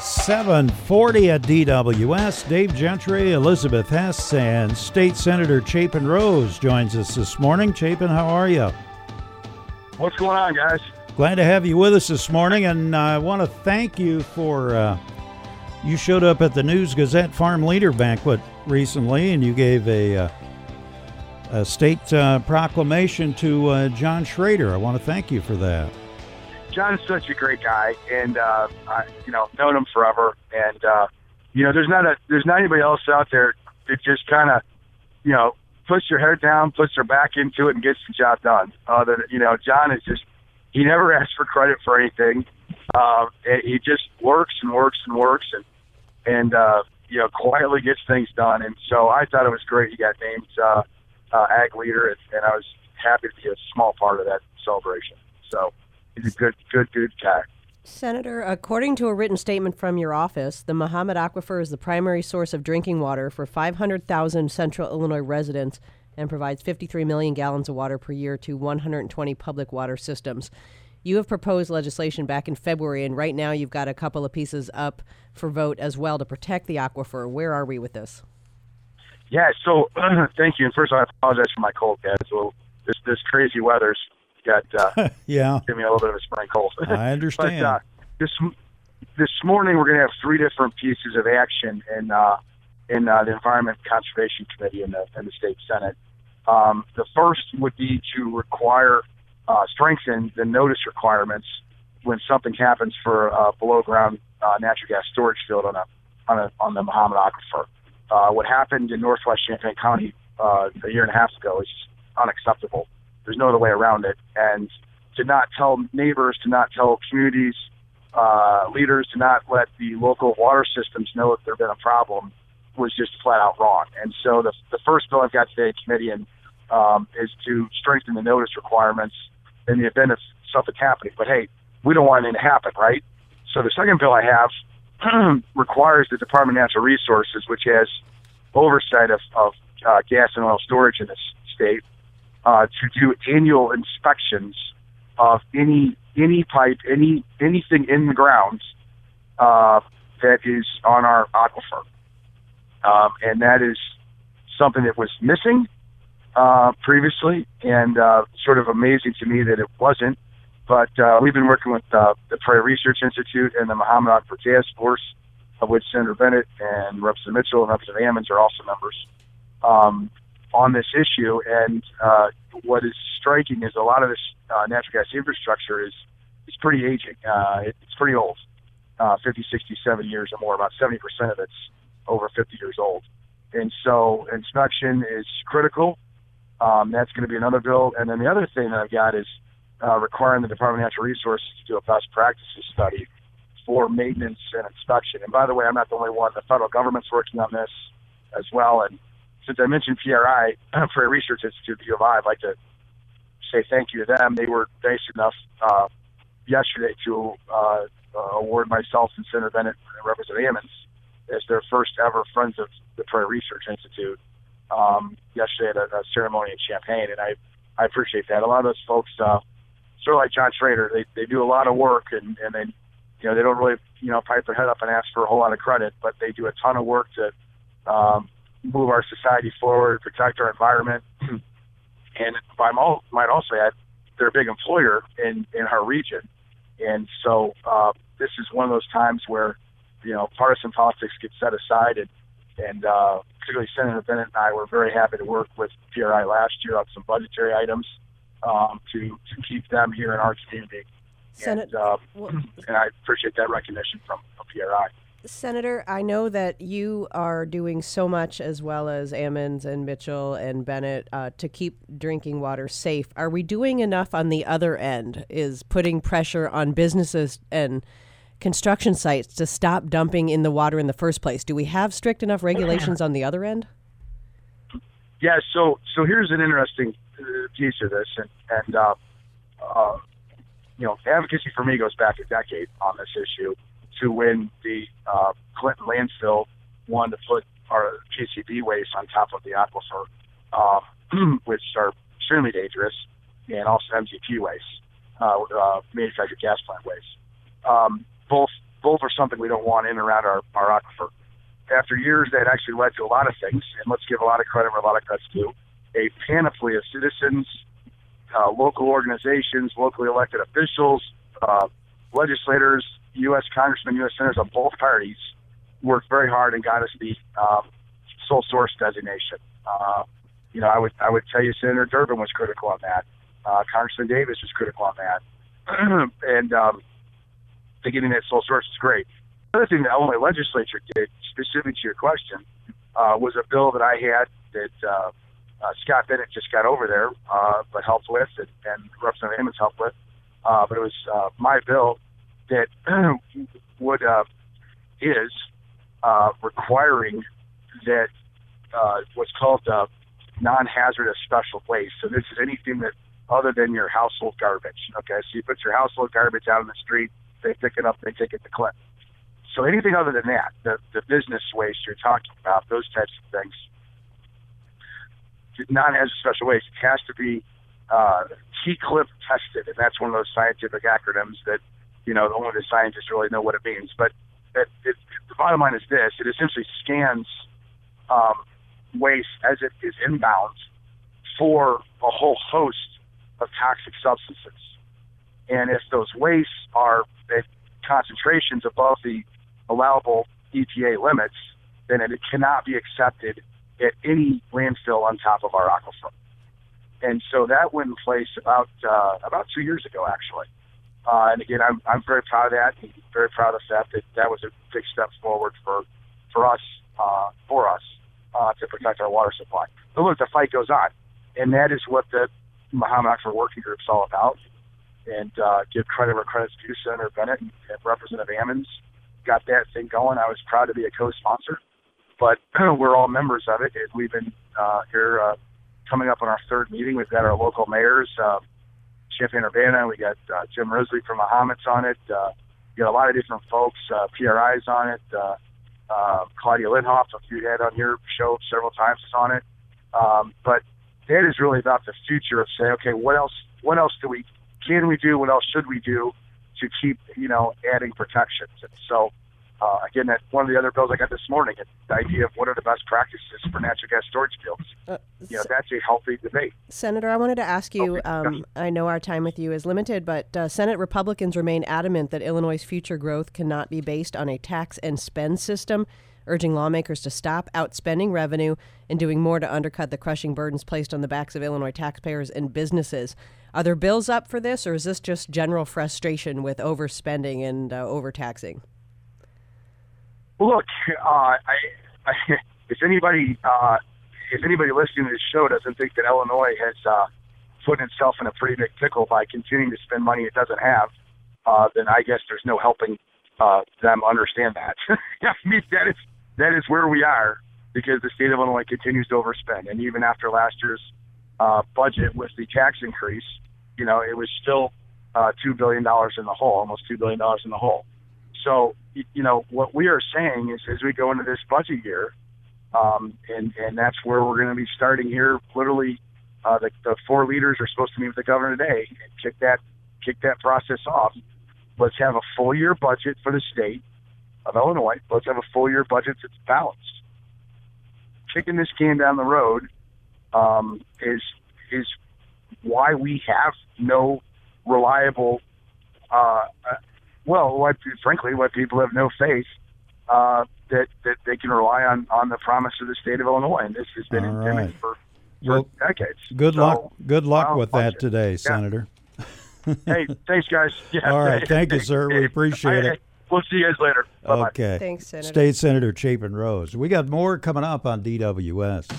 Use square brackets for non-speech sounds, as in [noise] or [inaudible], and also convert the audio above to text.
740 at DWS. Dave Gentry, Elizabeth Hess, and State Senator Chapin Rose joins us this morning. Chapin, how are you? What's going on, guys? Glad to have you with us this morning, and I want to thank you for uh, you showed up at the News Gazette Farm Leader Banquet recently, and you gave a, uh, a state uh, proclamation to uh, John Schrader. I want to thank you for that. John's such a great guy, and uh, I, you know, known him forever. And uh, you know, there's not a there's not anybody else out there that just kind of, you know, puts your head down, puts their back into it, and gets the job done. Uh, that you know, John is just he never asks for credit for anything. Uh, he just works and works and works, and and uh, you know, quietly gets things done. And so I thought it was great. He got named uh, uh, ag leader, and, and I was happy to be a small part of that celebration. So he's a good, good, good guy. Senator, according to a written statement from your office, the Mahomet Aquifer is the primary source of drinking water for 500,000 central Illinois residents and provides 53 million gallons of water per year to 120 public water systems. You have proposed legislation back in February, and right now you've got a couple of pieces up for vote as well to protect the aquifer. Where are we with this? Yeah, so [clears throat] thank you. And first, I apologize for my cold, guys. So this this crazy weather's got uh, [laughs] yeah, give me a little bit of a spring cold. I understand. [laughs] but, uh, this this morning we're going to have three different pieces of action in uh, in uh, the Environment Conservation Committee in the in the state senate. Um, the first would be to require uh, strengthen the notice requirements when something happens for a below ground uh, natural gas storage field on a on a on the Mahomet Aquifer. Uh, what happened in Northwest Champaign County uh, a year and a half ago is unacceptable. There's no other way around it. And to not tell neighbors, to not tell communities, uh, leaders, to not let the local water systems know if there's been a problem was just flat out wrong. And so the, the first bill I've got today in committee and, um, is to strengthen the notice requirements in the event of something happening. But hey, we don't want anything to happen, right? So the second bill I have [clears throat] requires the Department of Natural Resources, which has oversight of, of uh, gas and oil storage in this state, uh, to do annual inspections of any any pipe, any anything in the ground uh, that is on our aquifer, um, and that is something that was missing uh, previously, and uh, sort of amazing to me that it wasn't. But uh, we've been working with uh, the Prairie Research Institute and the Mahomet Aquifer Task Force, of which Senator Bennett and Representative Mitchell and Representative Ammons are also members. Um, on this issue. And uh, what is striking is a lot of this uh, natural gas infrastructure is is pretty aging. Uh, it, it's pretty old, uh, 50, 60, 70 years or more. About 70% of it's over 50 years old. And so inspection is critical. Um, that's going to be another bill. And then the other thing that I've got is uh, requiring the Department of Natural Resources to do a best practices study for maintenance and inspection. And by the way, I'm not the only one. The federal government's working on this as well. And since I mentioned PRI, Prairie [clears throat] Research Institute, the U of I, I'd like to say thank you to them. They were nice enough uh, yesterday to uh, uh, award myself and Senator Bennett and Representative Ammons as their first ever Friends of the Prairie Research Institute um, yesterday at a, a ceremony in Champaign, and I I appreciate that. A lot of those folks, uh, sort of like John Schrader, they they do a lot of work and and they you know they don't really you know pipe their head up and ask for a whole lot of credit, but they do a ton of work to um, move our society forward, protect our environment, and I might also add, they're a big employer in in our region, and so uh, this is one of those times where you know partisan politics get set aside, and and uh, particularly Senator Bennett and I were very happy to work with PRI last year on some budgetary items um, to to keep them here in our community. Senate, and, uh, well, and I appreciate that recognition from, from PRI. Senator, I know that you are doing so much as well as Ammons and Mitchell and Bennett uh, to keep drinking water safe. Are we doing enough on the other end? Is putting pressure on businesses and construction sites to stop dumping in the water in the first place? Do we have strict enough regulations on the other end? Yeah. So, so here's an interesting uh, piece of this, and, and uh, uh, you know, advocacy for me goes back a decade on this issue to when the uh, Clinton landfill wanted to put our PCB waste on top of the aquifer, uh, [clears throat] which are extremely dangerous, and also MGP waste, uh, uh, manufactured gas plant waste. Um, both both are something we don't want in and around our, our aquifer. After years, that actually led to a lot of things, and let's give a lot of credit where a lot of credit's due. A panoply of citizens, uh, local organizations, locally elected officials, uh, legislators, U.S. congressmen, U.S. senators of both parties worked very hard and got us the um, sole source designation. Uh, you know, I would I would tell you Senator Durbin was critical on that. Uh, Congressman Davis was critical on that, [clears throat] and um, getting that sole source is great. The other thing the Illinois legislature did, specific to your question, uh, was a bill that I had that uh, uh, Scott Bennett just got over there, uh, but helped with, and, and Representative Ammons helped with. Uh, but it was uh, my bill that [clears throat] would uh, is uh, requiring that uh, what's called uh, non-hazardous special waste. So this is anything that other than your household garbage. Okay, so you put your household garbage out on the street, they pick it up, they take it to Clint. So anything other than that, the, the business waste you're talking about, those types of things, non-hazardous special waste has to be uh, TCLP tested, and that's one of those scientific acronyms that you know only the scientists really know what it means. But it, it, the bottom line is this: it essentially scans um, waste as it is inbound for a whole host of toxic substances. And if those wastes are at concentrations above the allowable EPA limits, then it cannot be accepted at any landfill on top of our aquifer. And so that went in place about uh, about two years ago, actually. Uh, and again, I'm I'm very proud of that. Very proud of the fact that that was a big step forward for for us uh, for us uh, to protect our water supply. But look, the fight goes on, and that is what the Mahomet Aquifer Working Group is all about. And uh, give credit where credit's due. Senator Bennett and Representative Ammons got that thing going. I was proud to be a co-sponsor, but [clears throat] we're all members of it. And we've been uh, here uh, coming up on our third meeting. We've got our local mayors, uh, Champaign Urbana. We got uh, Jim Risley from Mahomet's on it. Uh, we got a lot of different folks. Uh, PRI's on it. Uh, uh, Claudia Lenhoff, who you had on your show several times, is on it. Um, but that is really about the future of saying, okay, what else? What else do we can we do? What else should we do to keep you know adding protections? And so uh, again, one of the other bills I got this morning, the idea of what are the best practices for natural gas storage fields. Uh, you know, that's a healthy debate. Senator, I wanted to ask you. Um, I know our time with you is limited, but uh, Senate Republicans remain adamant that Illinois' future growth cannot be based on a tax and spend system, urging lawmakers to stop outspending revenue and doing more to undercut the crushing burdens placed on the backs of Illinois taxpayers and businesses. Are there bills up for this, or is this just general frustration with overspending and uh, overtaxing? Look, uh, I, I, [laughs] if anybody uh, if anybody listening to this show doesn't think that Illinois has uh, put itself in a pretty big pickle by continuing to spend money it doesn't have, uh, then I guess there's no helping uh, them understand that. [laughs] I mean, that is that is where we are because the state of Illinois continues to overspend, and even after last year's uh, budget with the tax increase, you know, it was still uh, two billion dollars in the hole, almost two billion dollars in the hole. So, you know, what we are saying is as we go into this budget year, um, and, and that's where we're going to be starting here. Literally, uh, the, the four leaders are supposed to meet with the governor today and kick that, kick that process off. Let's have a full year budget for the state of Illinois. Let's have a full year budget that's balanced. Kicking this can down the road um, is is why we have no reliable uh, well, why, frankly, why people have no faith uh, that that they can rely on on the promise of the state of Illinois, and this has been All endemic right. for, for well, decades. Good so, luck. Good luck with that today, yeah. Senator. hey, thanks, guys. [laughs] Yeah, All right, thank you, sir. We appreciate it. [laughs] We'll see you guys later. Bye-bye. Okay. Thanks, Senator. State Senator Chapin Rose. We got more coming up on DWS.